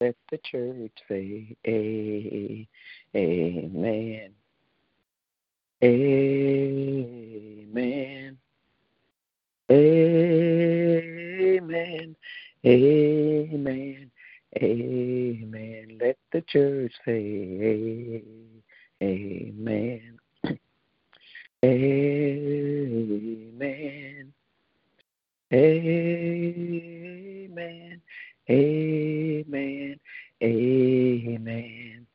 Let the church say amen. Amen. Amen. Amen. Amen. Let the church say amen. Amen. Amen. Amen. Amen.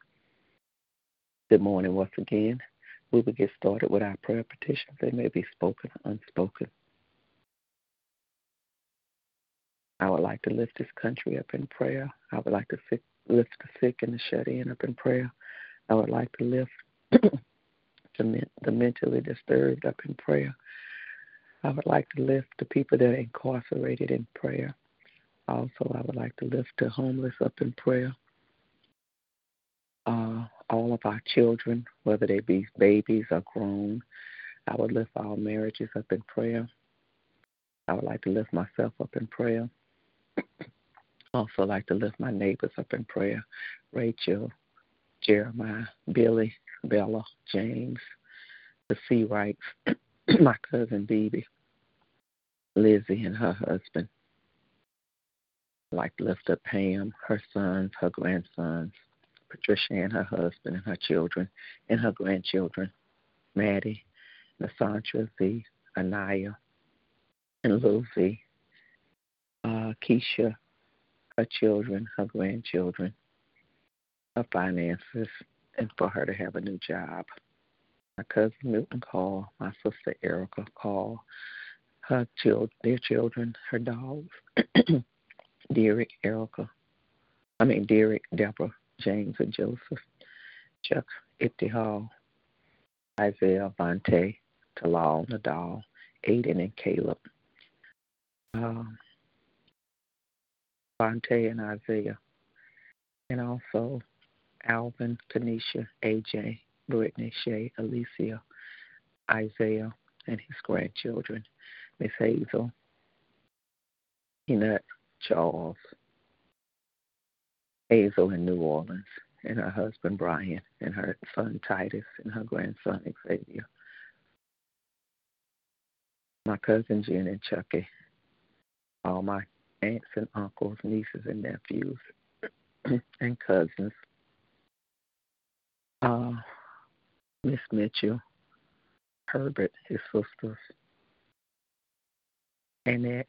Good morning once again. We will get started with our prayer petitions. They may be spoken or unspoken. I would like to lift this country up in prayer. I would like to lift the sick and the shut in up in prayer. I would like to lift the, the mentally disturbed up in prayer. I would like to lift the people that are incarcerated in prayer. Also, I would like to lift the homeless up in prayer. Uh, all of our children, whether they be babies or grown, I would lift our marriages up in prayer. I would like to lift myself up in prayer. also like to lift my neighbors up in prayer. Rachel, Jeremiah, Billy, Bella, James, the C. Wrights, my cousin Bibi, Lizzie and her husband. Like to lift up Pam, her sons, her grandsons, Patricia and her husband and her children and her grandchildren, Maddie, Nasandra Z, Anaya, and Z, uh, Keisha, her children, her grandchildren, her finances, and for her to have a new job. My cousin Milton called, my sister Erica called, her children, their children, her dogs, Derek, Erica, I mean Derek, Deborah, James, and Joseph, Chuck, Hall, Isaiah, Vontae, Talal, Nadal, Aiden, and Caleb. Um, Vontae and Isaiah, and also Alvin, Tanisha, AJ, Brittany, Shay, Alicia, Isaiah, and his grandchildren, Miss Hazel, Enoch, Charles, Hazel in New Orleans, and her husband Brian, and her son Titus, and her grandson Xavier. My cousin Jen and Chucky, all my aunts and uncles, nieces and nephews, and cousins. Uh, Miss Mitchell, Herbert, his sisters, Annette,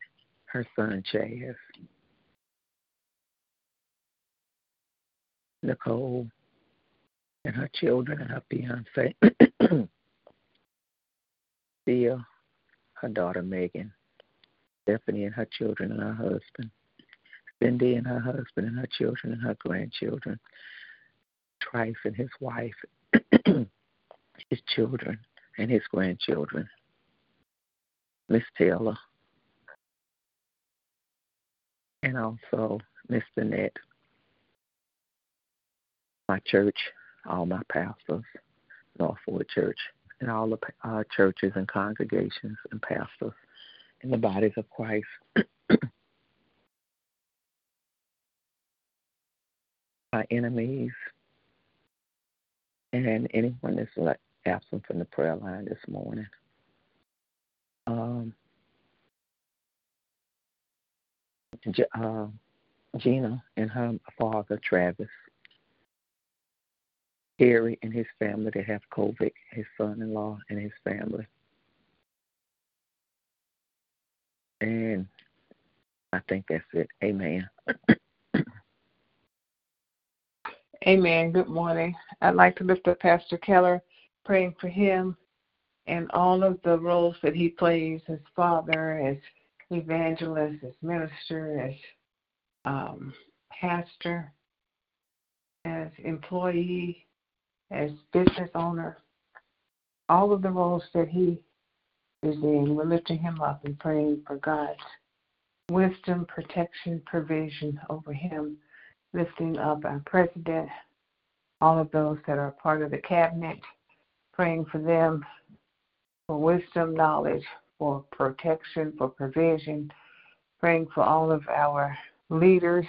her son Chaz, Nicole, and her children and her fiance, Thea, her daughter Megan, Stephanie and her children and her husband, Cindy and her husband and her children and her grandchildren, Trice and his wife, his children and his grandchildren, Miss Taylor, and also Miss Bennett, my church, all my pastors, Northwood Church, and all the uh, churches and congregations and pastors in the bodies of Christ. my enemies, and anyone that's absent from the prayer line this morning. Um, uh, Gina and her father, Travis. Harry and his family that have COVID, his son in law and his family. And I think that's it. Amen. Amen. Good morning. I'd like to lift up Pastor Keller, praying for him and all of the roles that he plays as father, as evangelist, as minister, as um, pastor, as employee, as business owner, all of the roles that he is in, we're lifting him up and praying for God's wisdom, protection, provision over him, lifting up our president, all of those that are part of the cabinet, praying for them for wisdom, knowledge, for protection, for provision, praying for all of our leaders,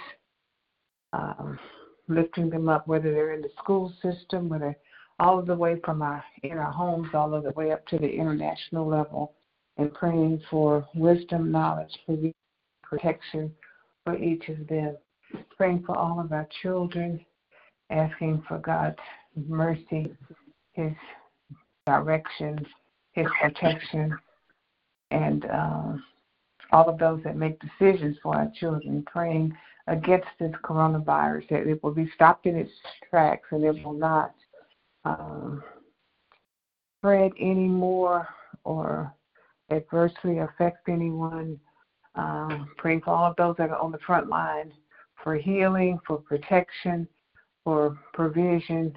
um, lifting them up, whether they're in the school system, whether all the way from our in our homes, all of the way up to the international level, and praying for wisdom, knowledge, protection for each of them. Praying for all of our children, asking for God's mercy, His direction, His protection, and um, all of those that make decisions for our children. Praying against this coronavirus that it will be stopped in its tracks and it will not um, spread anymore or adversely affect anyone. Um, praying for all of those that are on the front line for healing, for protection, for provision.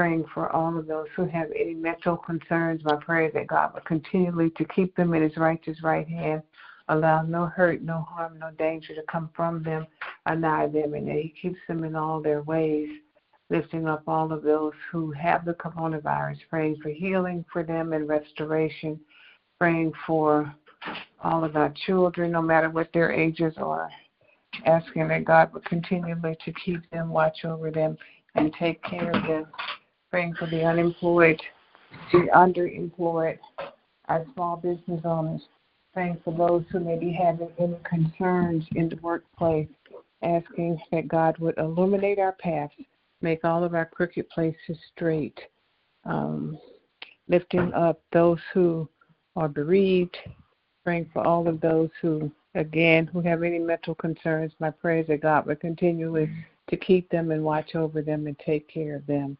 Praying for all of those who have any mental concerns. My prayer is that God will continually to keep them in His righteous right hand, allow no hurt, no harm, no danger to come from them, anigh them, and that He keeps them in all their ways lifting up all of those who have the coronavirus, praying for healing for them and restoration, praying for all of our children, no matter what their ages are, asking that God would continually to keep them, watch over them, and take care of them, praying for the unemployed, the underemployed, our small business owners, praying for those who may be having any concerns in the workplace, asking that God would illuminate our paths make all of our crooked places straight, um, lifting up those who are bereaved, praying for all of those who, again, who have any mental concerns. My prayer is that God would continually to keep them and watch over them and take care of them.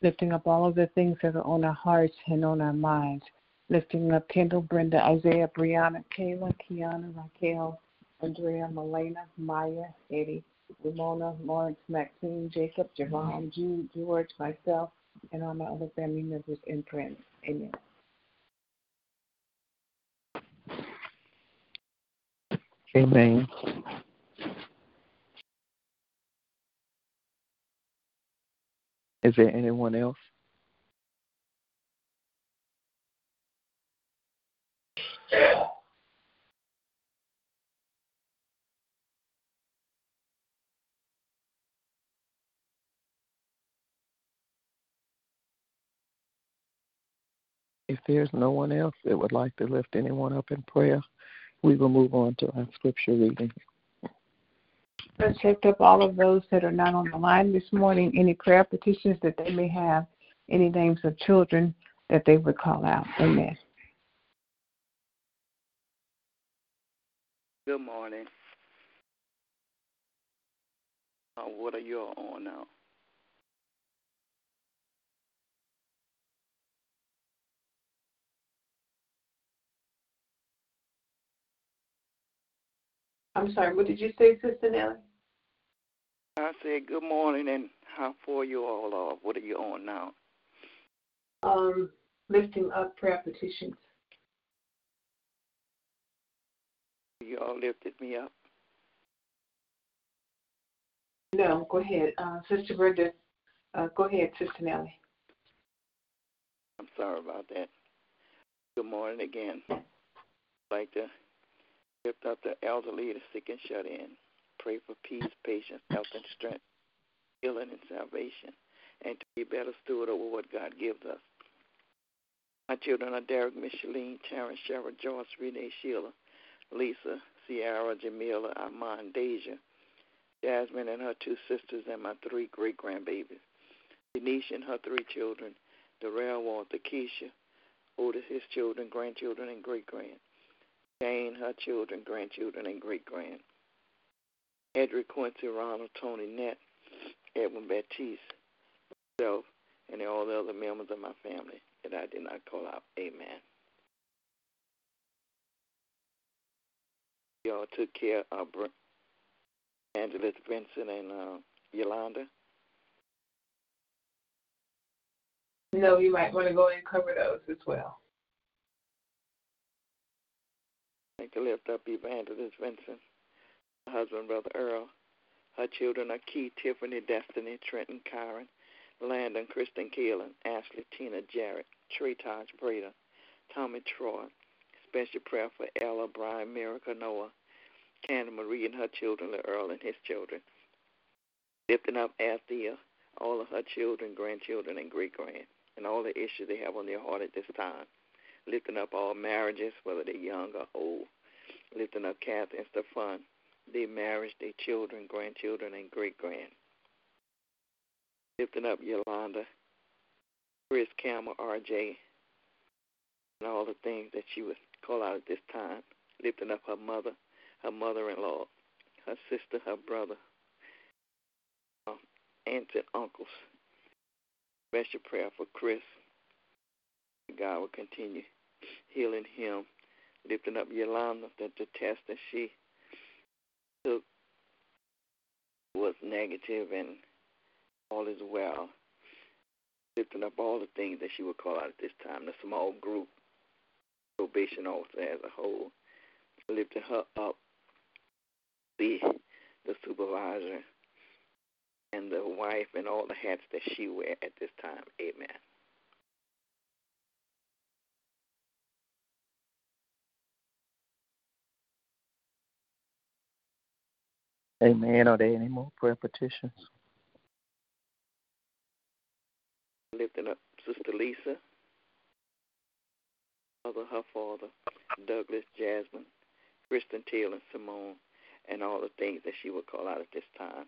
Lifting up all of the things that are on our hearts and on our minds. Lifting up Kendall, Brenda, Isaiah, Brianna, Kayla, Kiana, Raquel, Andrea, Melena, Maya, Eddie, Ramona, Lawrence, Maxine, Jacob, Javon, Jude, George, myself, and all my other family members and friends. Amen. Amen. Is there anyone else? If there's no one else that would like to lift anyone up in prayer, we will move on to our scripture reading. Let's lift up all of those that are not on the line this morning, any prayer petitions that they may have, any names of children that they would call out. Amen. Good morning. Uh, what are you all on now? I'm sorry, what did you say, Sister Nellie? I said good morning and how far you all are. What are you on now? Um, lifting up prayer petitions. You all lifted me up. No, go ahead. Uh, Sister Brenda, uh, go ahead, Sister Nellie. I'm sorry about that. Good morning again. I'd like to lift up the elderly, the sick and shut in. Pray for peace, patience, health, and strength, healing and salvation, and to be a better steward over what God gives us. My children are Derek, Micheline, Terrence, Shara, Joyce, Renee, Sheila, Lisa, Sierra, Jamila, Armand, Deja, Jasmine and her two sisters, and my three great grandbabies. Denise and her three children, Darrell, Walter, Keisha, Otis, his children, grandchildren, and great grand. Jane, her children, grandchildren, and great grand. Edric, Quincy, Ronald, Tony, Nett, Edwin Baptiste, myself, and all the other members of my family that I did not call out. Amen. Y'all took care of Angela Vincent and uh, Yolanda. No, you might want to go and cover those as well. Thank you. lift up Evangelist Vincent, husband, Brother Earl. Her children are Key, Tiffany, Destiny, Trenton, Kyron, Landon, Kristen Keelan, Ashley, Tina, Jarrett, Trey Taj, Breda, Tommy Troy. Special prayer for Ella, Brian, Miracle, Noah, Candy Marie and her children, the Earl and his children. Lifting up Althea, all of her children, grandchildren, and great grand, and all the issues they have on their heart at this time. Lifting up all marriages, whether they're young or old. Lifting up Kathy and Stefan, their marriage, their children, grandchildren, and great grand. Lifting up Yolanda, Chris Campbell, RJ, and all the things that she would call out at this time. Lifting up her mother, her mother in law, her sister, her brother, uh, aunts and uncles. Special prayer for Chris. God will continue healing him, lifting up Yolanda that the test that she took was negative and all is well. Lifting up all the things that she would call out at this time, the small group, probation officer as a whole, lifting her up, the the supervisor and the wife and all the hats that she wear at this time. Amen. Amen. Are there any more prayer petitions? Lifting up Sister Lisa, mother, her father, Douglas, Jasmine, Kristen Taylor, and Simone, and all the things that she would call out at this time.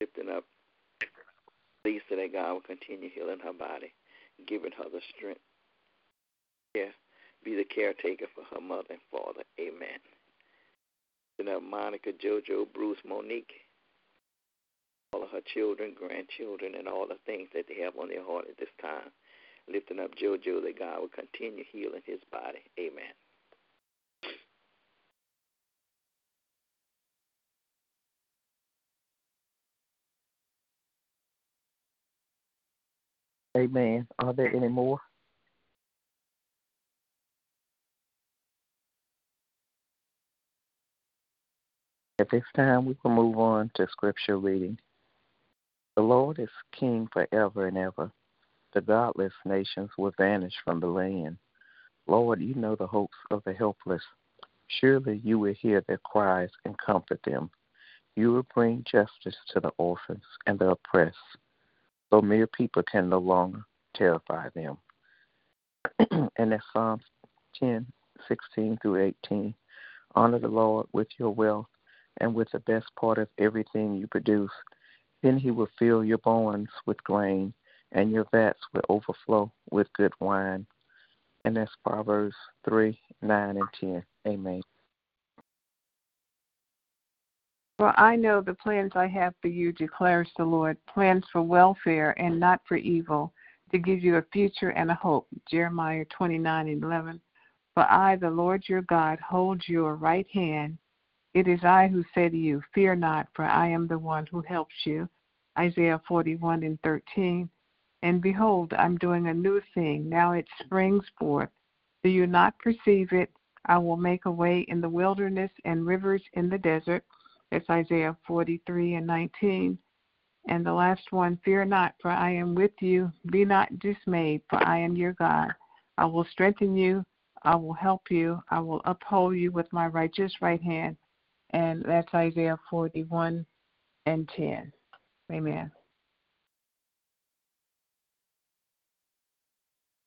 Lifting up Lisa that God will continue healing her body, giving her the strength. Yeah, be the caretaker for her mother and father. Amen. Up Monica, JoJo, Bruce, Monique, all of her children, grandchildren, and all the things that they have on their heart at this time. Lifting up JoJo that God will continue healing his body. Amen. Amen. Are there any more? At this time, we will move on to scripture reading. The Lord is king forever and ever. The godless nations will vanish from the land. Lord, you know the hopes of the helpless. Surely you will hear their cries and comfort them. You will bring justice to the orphans and the oppressed, so mere people can no longer terrify them. and that's Psalms 10, 16 through 18. Honor the Lord with your wealth and with the best part of everything you produce. Then he will fill your barns with grain, and your vats will overflow with good wine. And that's Proverbs 3, 9, and 10. Amen. For I know the plans I have for you, declares the Lord plans for welfare and not for evil, to give you a future and a hope. Jeremiah 29 and 11. For I, the Lord your God, hold your right hand. It is I who say to you, Fear not, for I am the one who helps you. Isaiah 41 and 13. And behold, I'm doing a new thing. Now it springs forth. Do you not perceive it? I will make a way in the wilderness and rivers in the desert. That's Isaiah 43 and 19. And the last one, fear not, for I am with you. Be not dismayed, for I am your God. I will strengthen you. I will help you. I will uphold you with my righteous right hand. And that's Isaiah 41 and 10. Amen.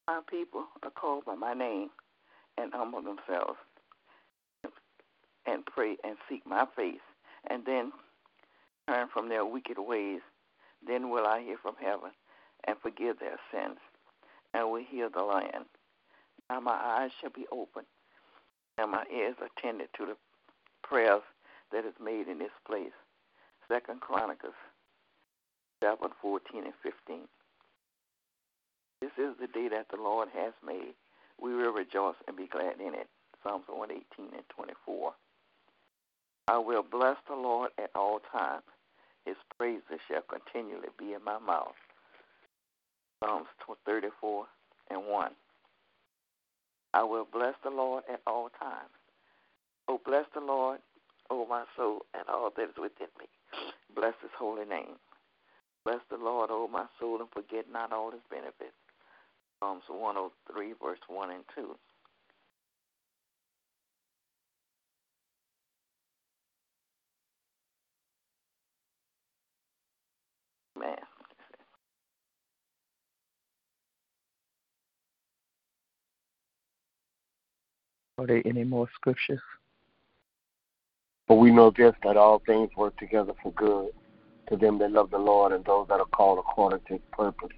My people are called by my name and humble themselves and pray and seek my face and then turn from their wicked ways. Then will I hear from heaven and forgive their sins and will heal the land. Now my eyes shall be open and my ears attended to the prayers that is made in this place. Second Chronicles seven fourteen and fifteen. This is the day that the Lord has made. We will rejoice and be glad in it. Psalms 118 and 24. I will bless the Lord at all times. His praises shall continually be in my mouth. Psalms 34 and 1. I will bless the Lord at all times. Oh, bless the Lord, O my soul, and all that is within me. Bless his holy name. Bless the Lord, O my soul, and forget not all his benefits. Psalms 103, verse 1 and 2. Are there any more scriptures? Know this that all things work together for good to them that love the Lord and those that are called according to his purpose.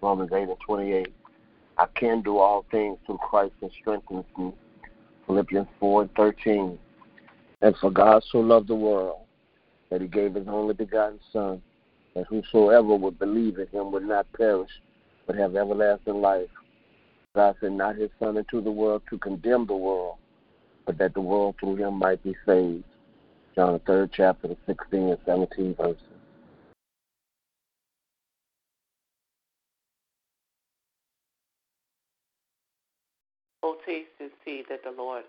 Romans 8 and 28. I can do all things through Christ that strengthens me. Philippians 4 and 13. And for God so loved the world that he gave his only begotten Son, that whosoever would believe in him would not perish, but have everlasting life. God sent not his Son into the world to condemn the world, but that the world through him might be saved. John the third chapter, the 16 and 17 verses. Oh, taste and see that the Lord,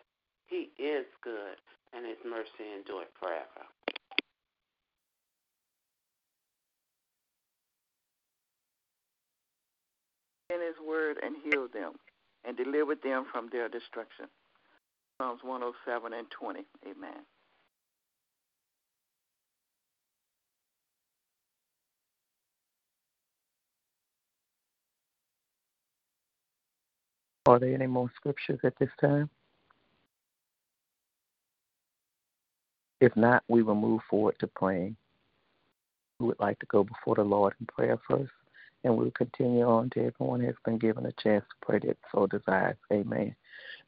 He is good, and His mercy endureth forever. In His word and heal them, and deliver them from their destruction. Psalms 107 and 20. Amen. Are there any more scriptures at this time? If not, we will move forward to praying. We would like to go before the Lord in prayer first, and we'll continue on to everyone has been given a chance to pray that so desires. Amen.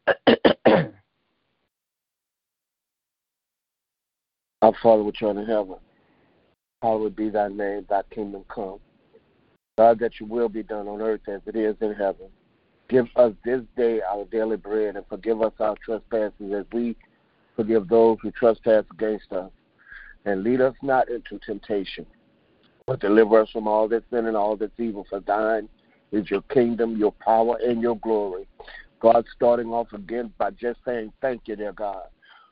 Our Father which art in heaven, hallowed be thy name, thy kingdom come. God, that your will be done on earth as it is in heaven. Give us this day our daily bread and forgive us our trespasses as we forgive those who trespass against us. And lead us not into temptation, but deliver us from all that's sin and all that's evil. For thine is your kingdom, your power, and your glory. God, starting off again by just saying thank you, dear God.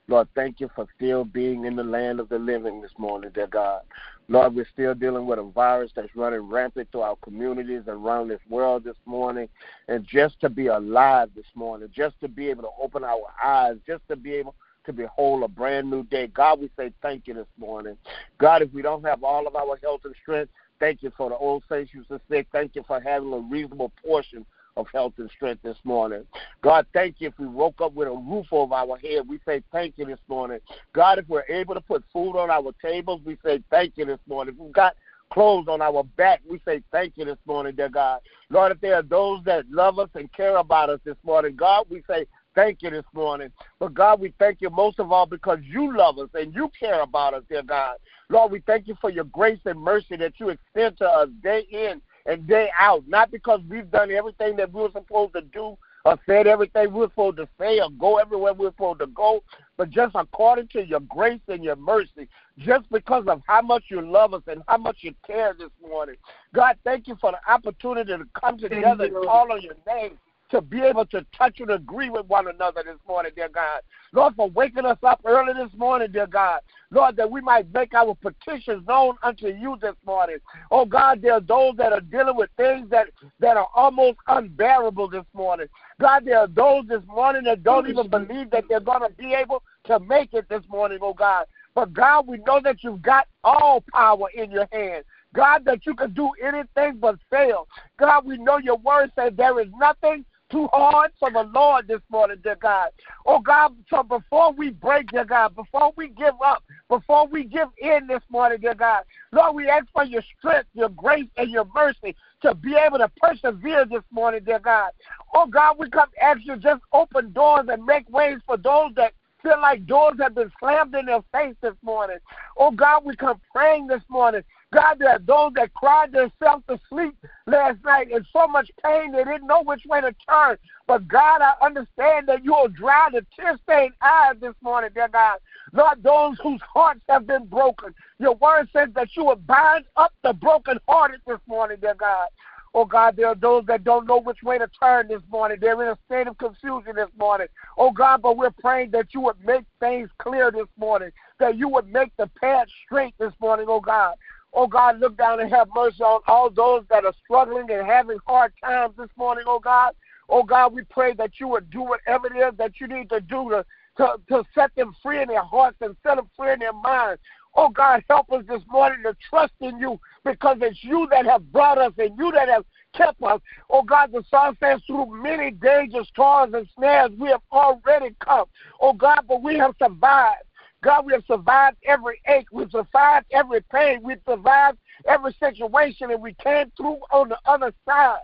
Lord, thank you for still being in the land of the living this morning, dear God. Lord, we're still dealing with a virus that's running rampant through our communities around this world this morning. And just to be alive this morning, just to be able to open our eyes, just to be able to behold a brand new day. God, we say thank you this morning. God, if we don't have all of our health and strength, thank you for the old saints used to say, thank you for having a reasonable portion of health and strength this morning. God, thank you if we woke up with a roof over our head. We say thank you this morning. God, if we're able to put food on our tables, we say thank you this morning. If we've got clothes on our back, we say thank you this morning, dear God. Lord, if there are those that love us and care about us this morning, God, we say thank you this morning. But God, we thank you most of all because you love us and you care about us, dear God. Lord, we thank you for your grace and mercy that you extend to us day in and day out, not because we've done everything that we were supposed to do or said everything we were supposed to say or go everywhere we were supposed to go, but just according to your grace and your mercy, just because of how much you love us and how much you care this morning. God, thank you for the opportunity to come together and call on your name to be able to touch and agree with one another this morning, dear God. Lord, for waking us up early this morning, dear God. Lord, that we might make our petitions known unto you this morning. Oh God, there are those that are dealing with things that, that are almost unbearable this morning. God, there are those this morning that don't even believe that they're going to be able to make it this morning, oh God. But God, we know that you've got all power in your hand. God, that you can do anything but fail. God, we know your word says there is nothing too hard for the Lord this morning, dear God. Oh God, so before we break, dear God, before we give up, before we give in this morning, dear God, Lord, we ask for your strength, your grace, and your mercy to be able to persevere this morning, dear God. Oh God, we come ask you just open doors and make ways for those that feel like doors have been slammed in their face this morning. Oh God, we come praying this morning God, there are those that cried themselves to sleep last night in so much pain they didn't know which way to turn. But God, I understand that you will dry the tear stained eyes this morning, dear God. Lord, those whose hearts have been broken. Your word says that you will bind up the brokenhearted this morning, dear God. Oh God, there are those that don't know which way to turn this morning. They're in a state of confusion this morning. Oh God, but we're praying that you would make things clear this morning, that you would make the path straight this morning, oh God. Oh God, look down and have mercy on all those that are struggling and having hard times this morning, oh God. Oh God, we pray that you would do whatever it is that you need to do to, to, to set them free in their hearts and set them free in their minds. Oh God, help us this morning to trust in you because it's you that have brought us and you that have kept us. Oh God, the song says through many dangers, toils, and snares, we have already come. Oh God, but we have survived. God, we have survived every ache. We've survived every pain. We've survived every situation, and we came through on the other side.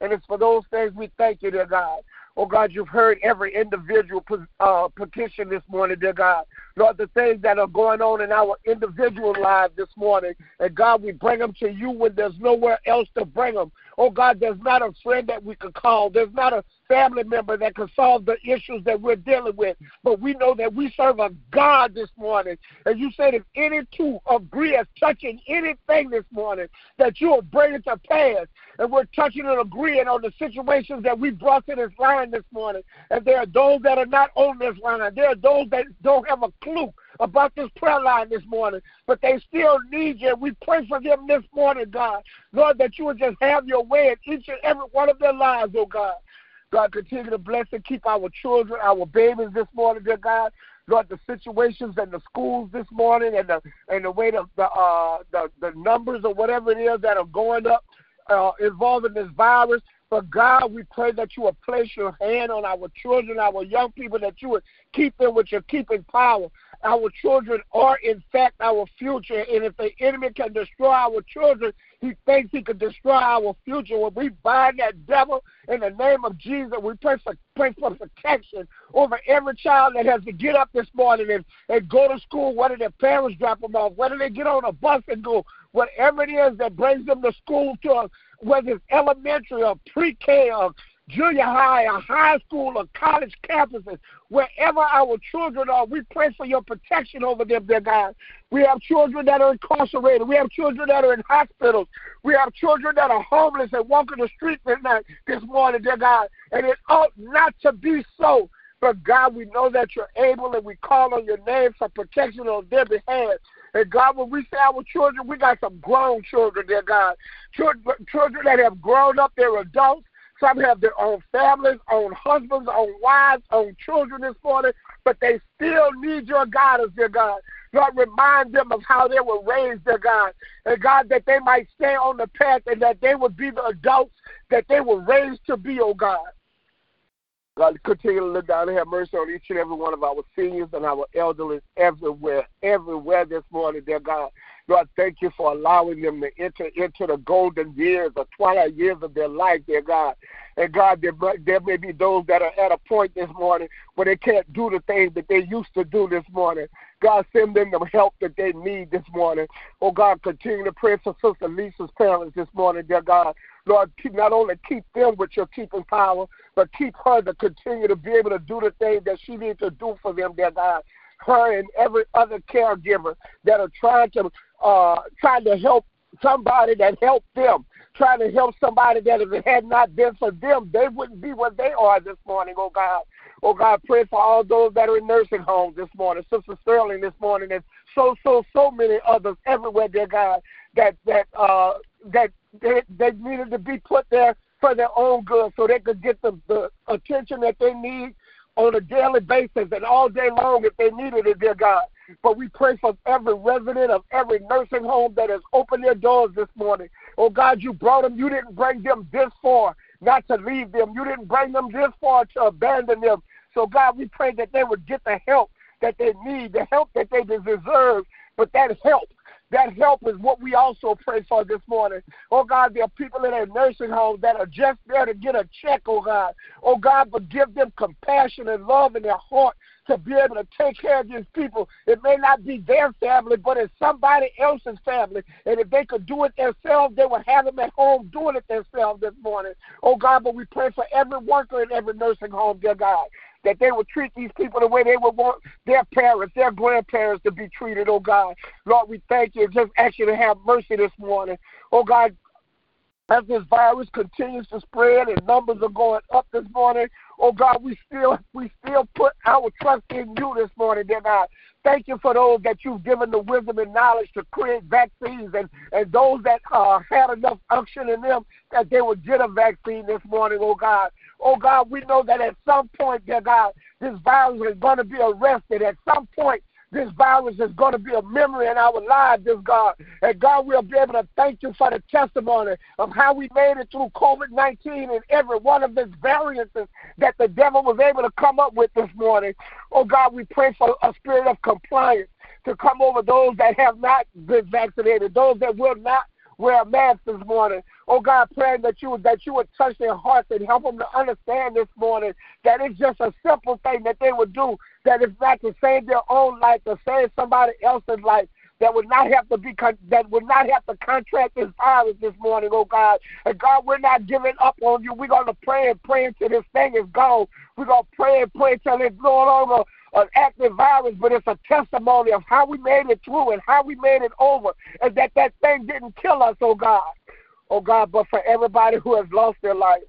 And it's for those things we thank you, dear God. Oh God, you've heard every individual uh, petition this morning, dear God. Lord, the things that are going on in our individual lives this morning. And God, we bring them to you when there's nowhere else to bring them. Oh God, there's not a friend that we could call. There's not a family member that can solve the issues that we're dealing with. But we know that we serve a God this morning. And you said if any two agree as touching anything this morning, that you'll bring it to pass. And we're touching and agreeing on the situations that we brought to this line this morning. And there are those that are not on this line. There are those that don't have a clue about this prayer line this morning, but they still need you. We pray for them this morning, God. Lord, that you would just have your way in each and every one of their lives, oh God. God, continue to bless and keep our children, our babies this morning, dear God. Lord, the situations in the schools this morning and the and the way the the uh, the, the numbers or whatever it is that are going up uh, involving this virus. But God, we pray that you would place your hand on our children, our young people, that you would keep them with your keeping power. Our children are, in fact, our future. And if the enemy can destroy our children, he thinks he can destroy our future. When we bind that devil in the name of Jesus, we pray for, pray for protection over every child that has to get up this morning and, and go to school, whether their parents drop them off, whether they get on a bus and go, whatever it is that brings them to school to a, whether it's elementary or pre-K or junior high or high school or college campuses, wherever our children are, we pray for your protection over them, dear God. We have children that are incarcerated. We have children that are in hospitals. We have children that are homeless and walking the streets at night this morning, dear God. And it ought not to be so. But God, we know that you're able and we call on your name for protection on their behalf. And God, when we say our children, we got some grown children, dear God. Children, children that have grown up, they're adults. Some have their own families, own husbands, own wives, own children this morning, but they still need your guidance, dear God. Lord, remind them of how they were raised, dear God. And God, that they might stay on the path and that they would be the adults that they were raised to be, oh God. God, continue to look down and have mercy on each and every one of our seniors and our elderly everywhere, everywhere this morning, dear God. Lord, thank you for allowing them to enter into the golden years, the twilight years of their life, dear God. And God, there, there may be those that are at a point this morning where they can't do the things that they used to do this morning. God, send them the help that they need this morning. Oh, God, continue to pray for Sister Lisa's parents this morning, dear God. Lord, keep, not only keep them with your keeping power, but keep her to continue to be able to do the things that she needs to do for them, dear God. Her and every other caregiver that are trying to uh, trying to help somebody that helped them, trying to help somebody that if it had not been for them, they wouldn't be what they are this morning, oh God. Oh God, pray for all those that are in nursing homes this morning. Sister Sterling this morning, and so so so many others everywhere, dear God, that that uh that they, they needed to be put there for their own good, so they could get the, the attention that they need on a daily basis and all day long if they needed it, dear God. But we pray for every resident of every nursing home that has opened their doors this morning. Oh God, you brought them. You didn't bring them this far not to leave them. You didn't bring them this far to abandon them. So God, we pray that they would get the help that they need, the help that they deserve. But that help that help is what we also pray for this morning. Oh God, there are people in a nursing home that are just there to get a check, oh God. Oh God, but give them compassion and love in their heart to be able to take care of these people. It may not be their family, but it's somebody else's family. And if they could do it themselves, they would have them at home doing it themselves this morning. Oh God, but we pray for every worker in every nursing home, dear God that they would treat these people the way they would want their parents, their grandparents to be treated, oh God. Lord, we thank you. Just ask you to have mercy this morning. Oh God, as this virus continues to spread and numbers are going up this morning, oh God, we still we still put our trust in you this morning, dear God. Thank you for those that you've given the wisdom and knowledge to create vaccines and, and those that uh, had enough unction in them that they would get a vaccine this morning, oh God. Oh God, we know that at some point, dear God, this virus is going to be arrested. At some point, this virus is going to be a memory in our lives, this God. And God, we'll be able to thank you for the testimony of how we made it through COVID 19 and every one of its variances that the devil was able to come up with this morning. Oh God, we pray for a spirit of compliance to come over those that have not been vaccinated, those that will not wear a mask this morning. Oh God, praying that you that you would touch their hearts and help them to understand this morning that it's just a simple thing that they would do. That it's not to save their own life, to save somebody else's life. That would not have to be that would not have to contract this virus this morning, oh God. And God, we're not giving up on you. We're gonna pray and pray until this thing is gone. We're gonna pray and pray until it's no longer an active virus, but it's a testimony of how we made it through and how we made it over, and that that thing didn't kill us, oh God. Oh God, but for everybody who has lost their life,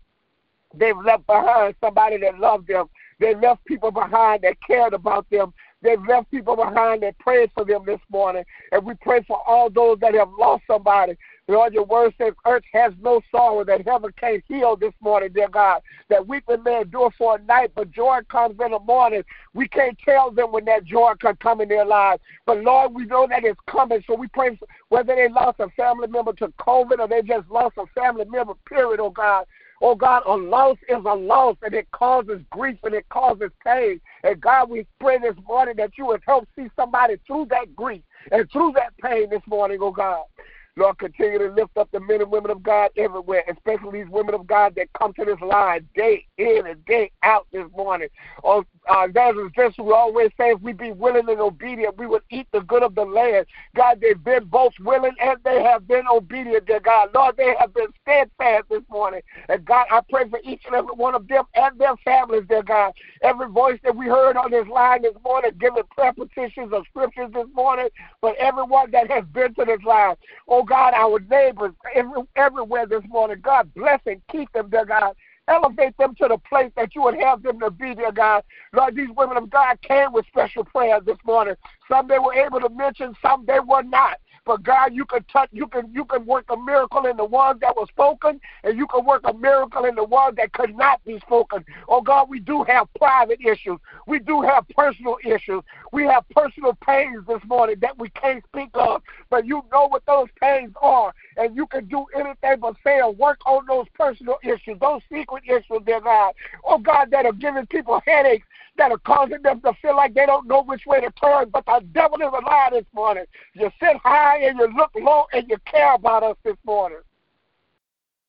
they've left behind somebody that loved them. They left people behind that cared about them. They've left people behind that prayed for them this morning. And we pray for all those that have lost somebody. Lord, your word says earth has no sorrow that heaven can't heal this morning, dear God. That weeping may endure for a night, but joy comes in the morning. We can't tell them when that joy can come in their lives. But Lord, we know that it's coming. So we pray whether they lost a family member to COVID or they just lost a family member, period, oh God. Oh God, a loss is a loss and it causes grief and it causes pain. And God, we pray this morning that you would help see somebody through that grief and through that pain this morning, oh God. Lord, continue to lift up the men and women of God everywhere, especially these women of God that come to this line day in and day out this morning. Oh, uh, God is we always say if we be willing and obedient, we would eat the good of the land. God, they've been both willing and they have been obedient, dear God. Lord, they have been steadfast this morning. And God, I pray for each and every one of them and their families, dear God. Every voice that we heard on this line this morning, giving prayer of scriptures this morning, but everyone that has been to this line. Oh, oh God, our neighbors every, everywhere this morning. God bless and keep them, dear God. Elevate them to the place that you would have them to be, dear God. Lord, these women of God came with special prayers this morning. Some they were able to mention, some they were not. But God, you can touch, you can you can work a miracle in the ones that were spoken, and you can work a miracle in the ones that could not be spoken. Oh God, we do have private issues. We do have personal issues. We have personal pains this morning that we can't speak of. But you know what those pains are, and you can do anything but and work on those personal issues, those secret issues, dear God. Oh God, that are giving people headaches that are causing them to feel like they don't know which way to turn. But the devil is a lie this morning. You sit high and you look low and you care about us this morning.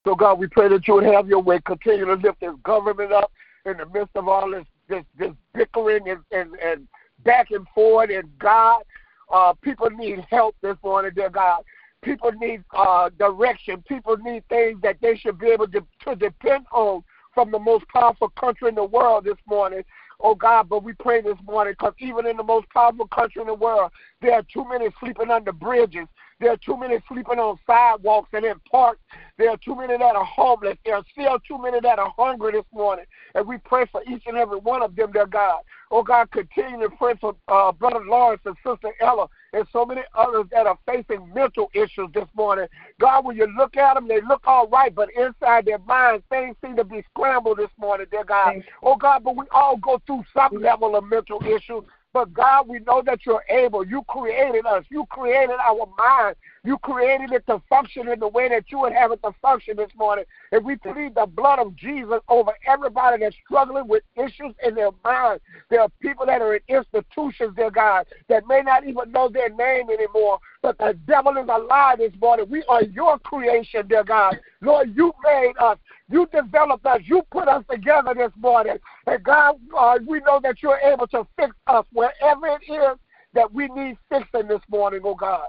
So, God, we pray that you would have your way. Continue to lift this government up in the midst of all this this, this bickering and, and, and back and forth. And, God, uh, people need help this morning, dear God. People need uh, direction. People need things that they should be able to, to depend on from the most powerful country in the world this morning oh God, but we pray this morning because even in the most powerful country in the world, there are too many sleeping under bridges. There are too many sleeping on sidewalks and in parks. There are too many that are homeless. There are still too many that are hungry this morning. And we pray for each and every one of them, dear God. Oh God, continue to pray for uh, Brother Lawrence and Sister Ella and so many others that are facing mental issues this morning. God, when you look at them, they look all right, but inside their minds, things seem to be scrambled this morning, dear God. Oh God, but we all go through some mm. level of mental issues. But God, we know that you're able. You created us. You created our mind. You created it to function in the way that you would have it to function this morning. And we plead the blood of Jesus over everybody that's struggling with issues in their mind. There are people that are in institutions, dear God, that may not even know their name anymore. But the devil is alive this morning. We are your creation, dear God. Lord, you made us. You developed us. You put us together this morning. And God, uh, we know that you're able to fix us wherever it is that we need fixing this morning, oh God.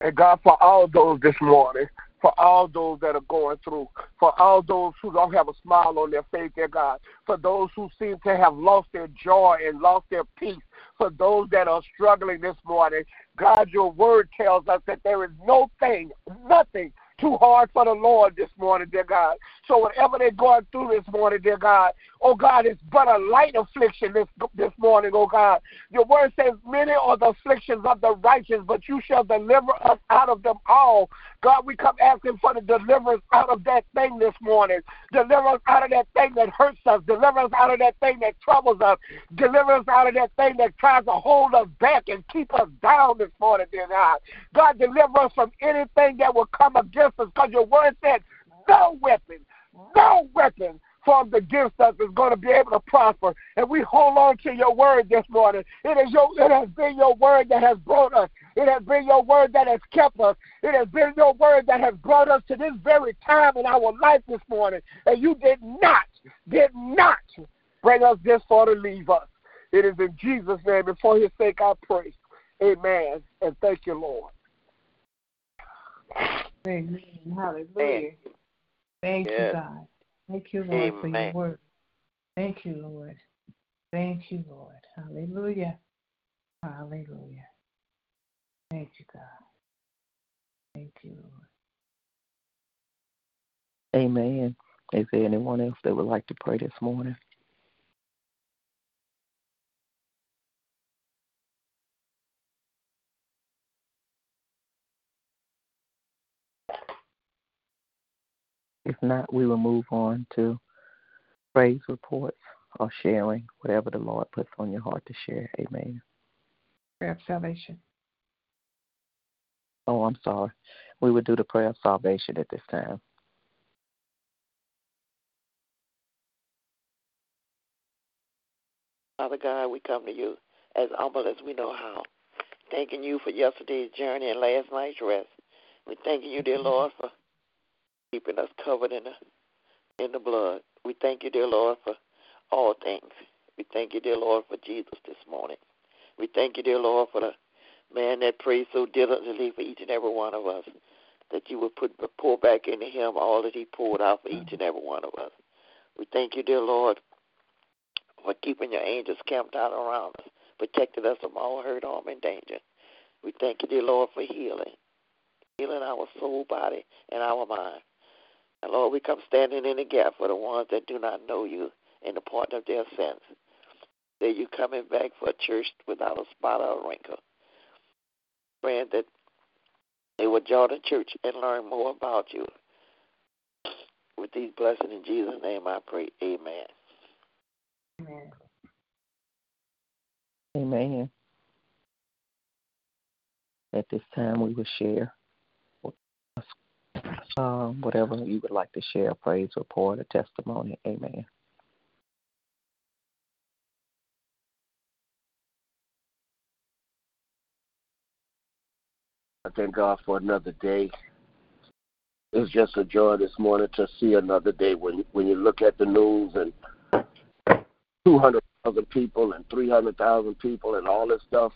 And God, for all those this morning, for all those that are going through, for all those who don't have a smile on their face, dear God, for those who seem to have lost their joy and lost their peace, for those that are struggling this morning, God, your word tells us that there is no thing, nothing too hard for the Lord this morning, dear God. So whatever they're going through this morning, dear God, oh God, it's but a light affliction this this morning, oh God. Your word says, Many are the afflictions of the righteous, but you shall deliver us out of them all. God, we come asking for the deliverance out of that thing this morning. Deliver us out of that thing that hurts us. Deliver us out of that thing that troubles us. Deliver us out of that thing that tries to hold us back and keep us down this morning, dear God. God, deliver us from anything that will come against us because your word said, no weapon, no weapon formed against us is going to be able to prosper. And we hold on to your word this morning. It is your it has been your word that has brought us. It has been your word that has kept us. It has been your word that has brought us to this very time in our life this morning. And you did not, did not bring us this far to leave us. It is in Jesus' name and for his sake I pray. Amen. And thank you, Lord. Amen. Hallelujah. Thank Yeah. you, God. Thank you, Lord, for your Amen. word. Thank you, Lord. Thank you, Lord. Hallelujah. Hallelujah. Thank you, God. Thank you, Lord. Amen. Is there anyone else that would like to pray this morning? If not, we will move on to praise reports or sharing whatever the Lord puts on your heart to share. Amen. Prayer of salvation. Oh, I'm sorry. We would do the prayer of salvation at this time. Father God, we come to you as humble as we know how. Thanking you for yesterday's journey and last night's rest. We're thanking you, dear Lord, for keeping us covered in the in the blood. We thank you, dear Lord, for all things. We thank you, dear Lord, for Jesus this morning. We thank you, dear Lord, for the man that prayed so diligently for each and every one of us, that you would put pour back into him all that he poured out for each and every one of us. We thank you, dear Lord, for keeping your angels camped out around us, protecting us from all hurt, harm, and danger. We thank you, dear Lord, for healing, healing our soul, body, and our mind. And Lord, we come standing in the gap for the ones that do not know you and the pardon of their sins. That you coming back for a church without a spot or a wrinkle. Praying that they will join the church and learn more about you. With these blessings in Jesus' name I pray. Amen. Amen. Amen. At this time, we will share um, whatever you would like to share, praise report, a testimony. Amen. I thank God for another day. It's just a joy this morning to see another day. When when you look at the news and two hundred thousand people and three hundred thousand people and all this stuff,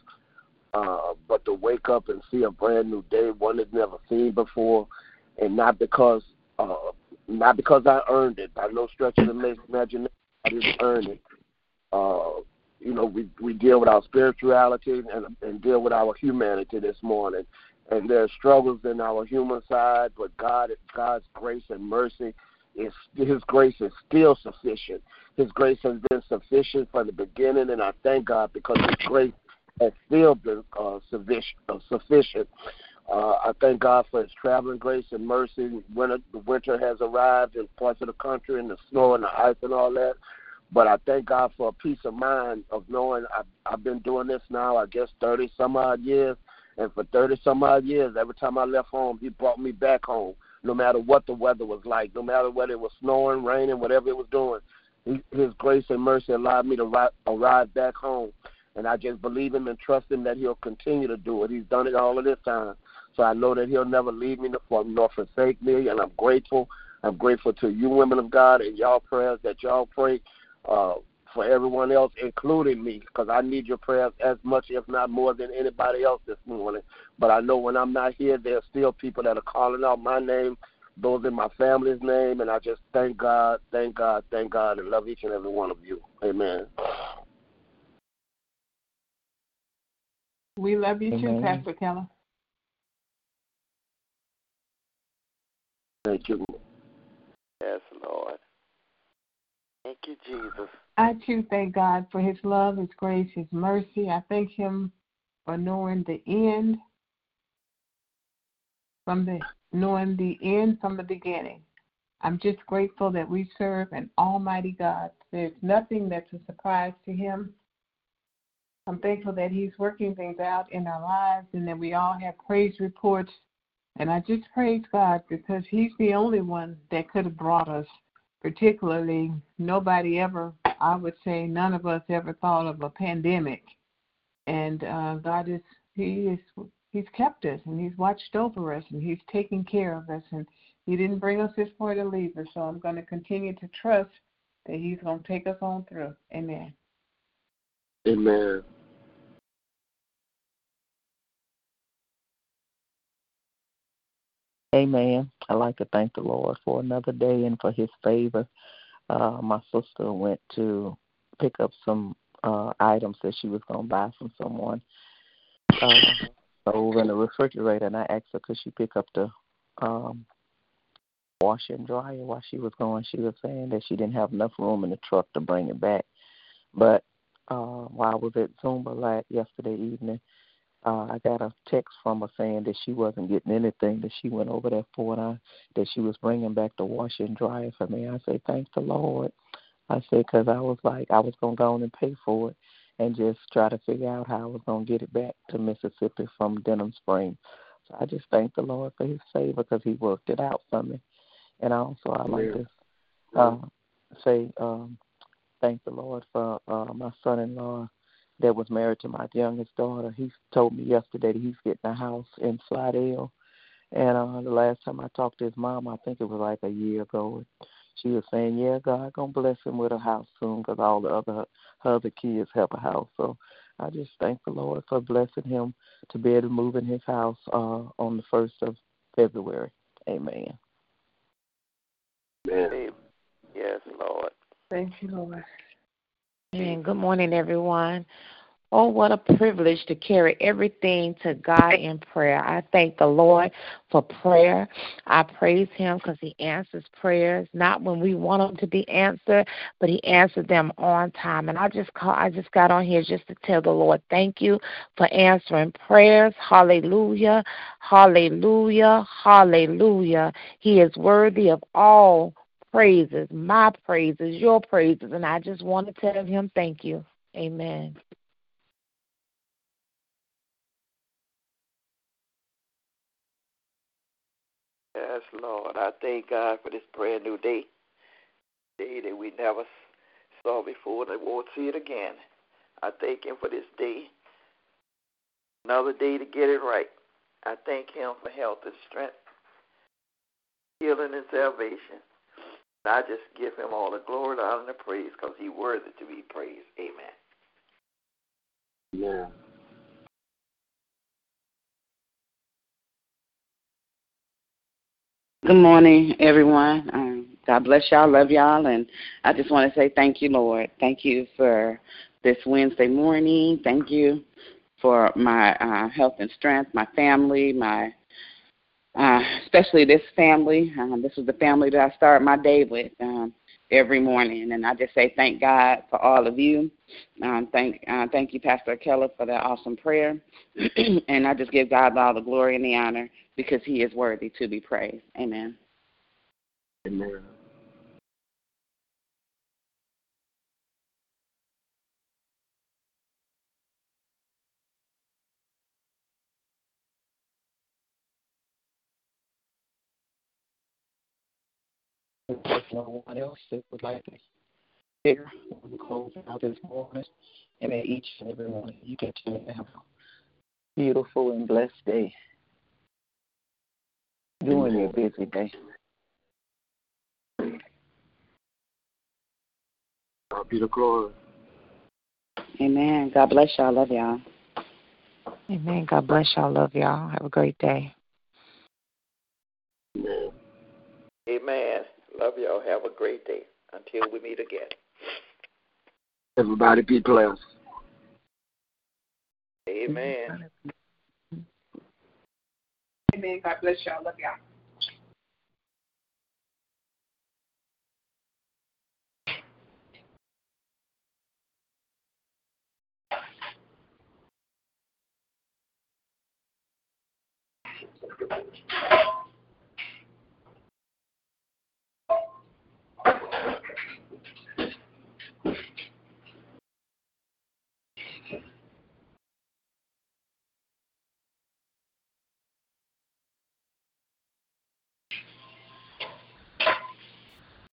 uh, but to wake up and see a brand new day, one that's never seen before, and not because uh, not because I earned it by no stretch of the imagination. I didn't earn it. Uh, you know, we we deal with our spirituality and and deal with our humanity this morning and there are struggles in our human side, but God, God's grace and mercy is His grace is still sufficient. His grace has been sufficient from the beginning, and I thank God because His grace has still been uh, sufficient. Uh, sufficient. Uh, I thank God for His traveling grace and mercy. Winter, the winter has arrived in parts of the country, and the snow and the ice and all that. But I thank God for a peace of mind of knowing I've, I've been doing this now, I guess, 30 some odd years. And for 30 some odd years, every time I left home, he brought me back home, no matter what the weather was like, no matter whether it was snowing, raining, whatever it was doing. His grace and mercy allowed me to arrive back home. And I just believe him and trust him that he'll continue to do it. He's done it all of this time. So I know that he'll never leave me nor, nor forsake me. And I'm grateful. I'm grateful to you, women of God, and y'all prayers that y'all pray uh, for everyone else, including me, because I need your prayers as much, if not more, than anybody else this morning. But I know when I'm not here, there are still people that are calling out my name, those in my family's name, and I just thank God, thank God, thank God, and love each and every one of you. Amen. We love you too, Amen. Pastor Keller. Thank you. Yes, Lord. Thank you, Jesus. I too thank God for his love, his grace, his mercy. I thank him for knowing the end from the knowing the end from the beginning. I'm just grateful that we serve an almighty God. There's nothing that's a surprise to him. I'm thankful that he's working things out in our lives and that we all have praise reports. And I just praise God because he's the only one that could have brought us particularly nobody ever i would say none of us ever thought of a pandemic. And uh, god is he is he's kept us and he's watched over us and he's taken care of us. And he didn't bring us this far to leave us. So i'm going to continue to trust that he's going to take us on through. Amen. Amen Amen. I'd like to thank the Lord for another day and for his favor. Uh, my sister went to pick up some uh, items that she was going to buy from someone uh, over in the refrigerator, and I asked her could she pick up the um, washer and dryer while she was going. She was saying that she didn't have enough room in the truck to bring it back. But uh, while I was at Zumba last yesterday evening, uh, I got a text from her saying that she wasn't getting anything that she went over there for, and I, that she was bringing back the washer and dryer for me. I say, thank the Lord. I said, because I was like, I was going to go on and pay for it and just try to figure out how I was going to get it back to Mississippi from Denham Springs. So I just thank the Lord for his favor because he worked it out for me. And also, I like to uh, say um, thank the Lord for uh, my son-in-law that was married to my youngest daughter. He told me yesterday that he's getting a house in Slidell. And uh, the last time I talked to his mom, I think it was like a year ago, she was saying, "Yeah, God gonna bless him with a house soon, because all the other her other kids have a house." So I just thank the Lord for blessing him to be able to move in his house uh, on the first of February. Amen. Amen. Yes, Lord. thank you lord Good morning, everyone. Oh, what a privilege to carry everything to God in prayer. I thank the Lord for prayer. I praise Him because He answers prayers, not when we want them to be answered, but He answered them on time. And I just call, I just got on here just to tell the Lord thank you for answering prayers. Hallelujah, Hallelujah, Hallelujah. He is worthy of all praises, my praises, your praises, and I just want to tell Him thank you. Amen. Yes, Lord. I thank God for this brand new day, day that we never saw before and won't see it again. I thank Him for this day, another day to get it right. I thank Him for health and strength, healing and salvation. And I just give Him all the glory, the honor, and the praise because He's worthy to be praised. Amen. Amen. Good morning, everyone. Um, God bless y'all. Love y'all. And I just want to say thank you, Lord. Thank you for this Wednesday morning. Thank you for my uh, health and strength, my family, my uh, especially this family. Um, this is the family that I start my day with um, every morning, and I just say thank God for all of you. Um, thank uh, thank you, Pastor Keller, for that awesome prayer, and I just give God all the glory and the honor because He is worthy to be praised. Amen. Amen. If there's no one else that would like to share, we'll close out this morning. And may each and every one of you continue to have a beautiful and blessed day during your busy day. God be the glory. Amen. God bless y'all. Love y'all. Amen. God bless y'all. Love y'all. Have a great day. Amen. Amen. Love y'all. Have a great day. Until we meet again. Everybody be blessed. Amen. Amen. God bless y'all. Love y'all.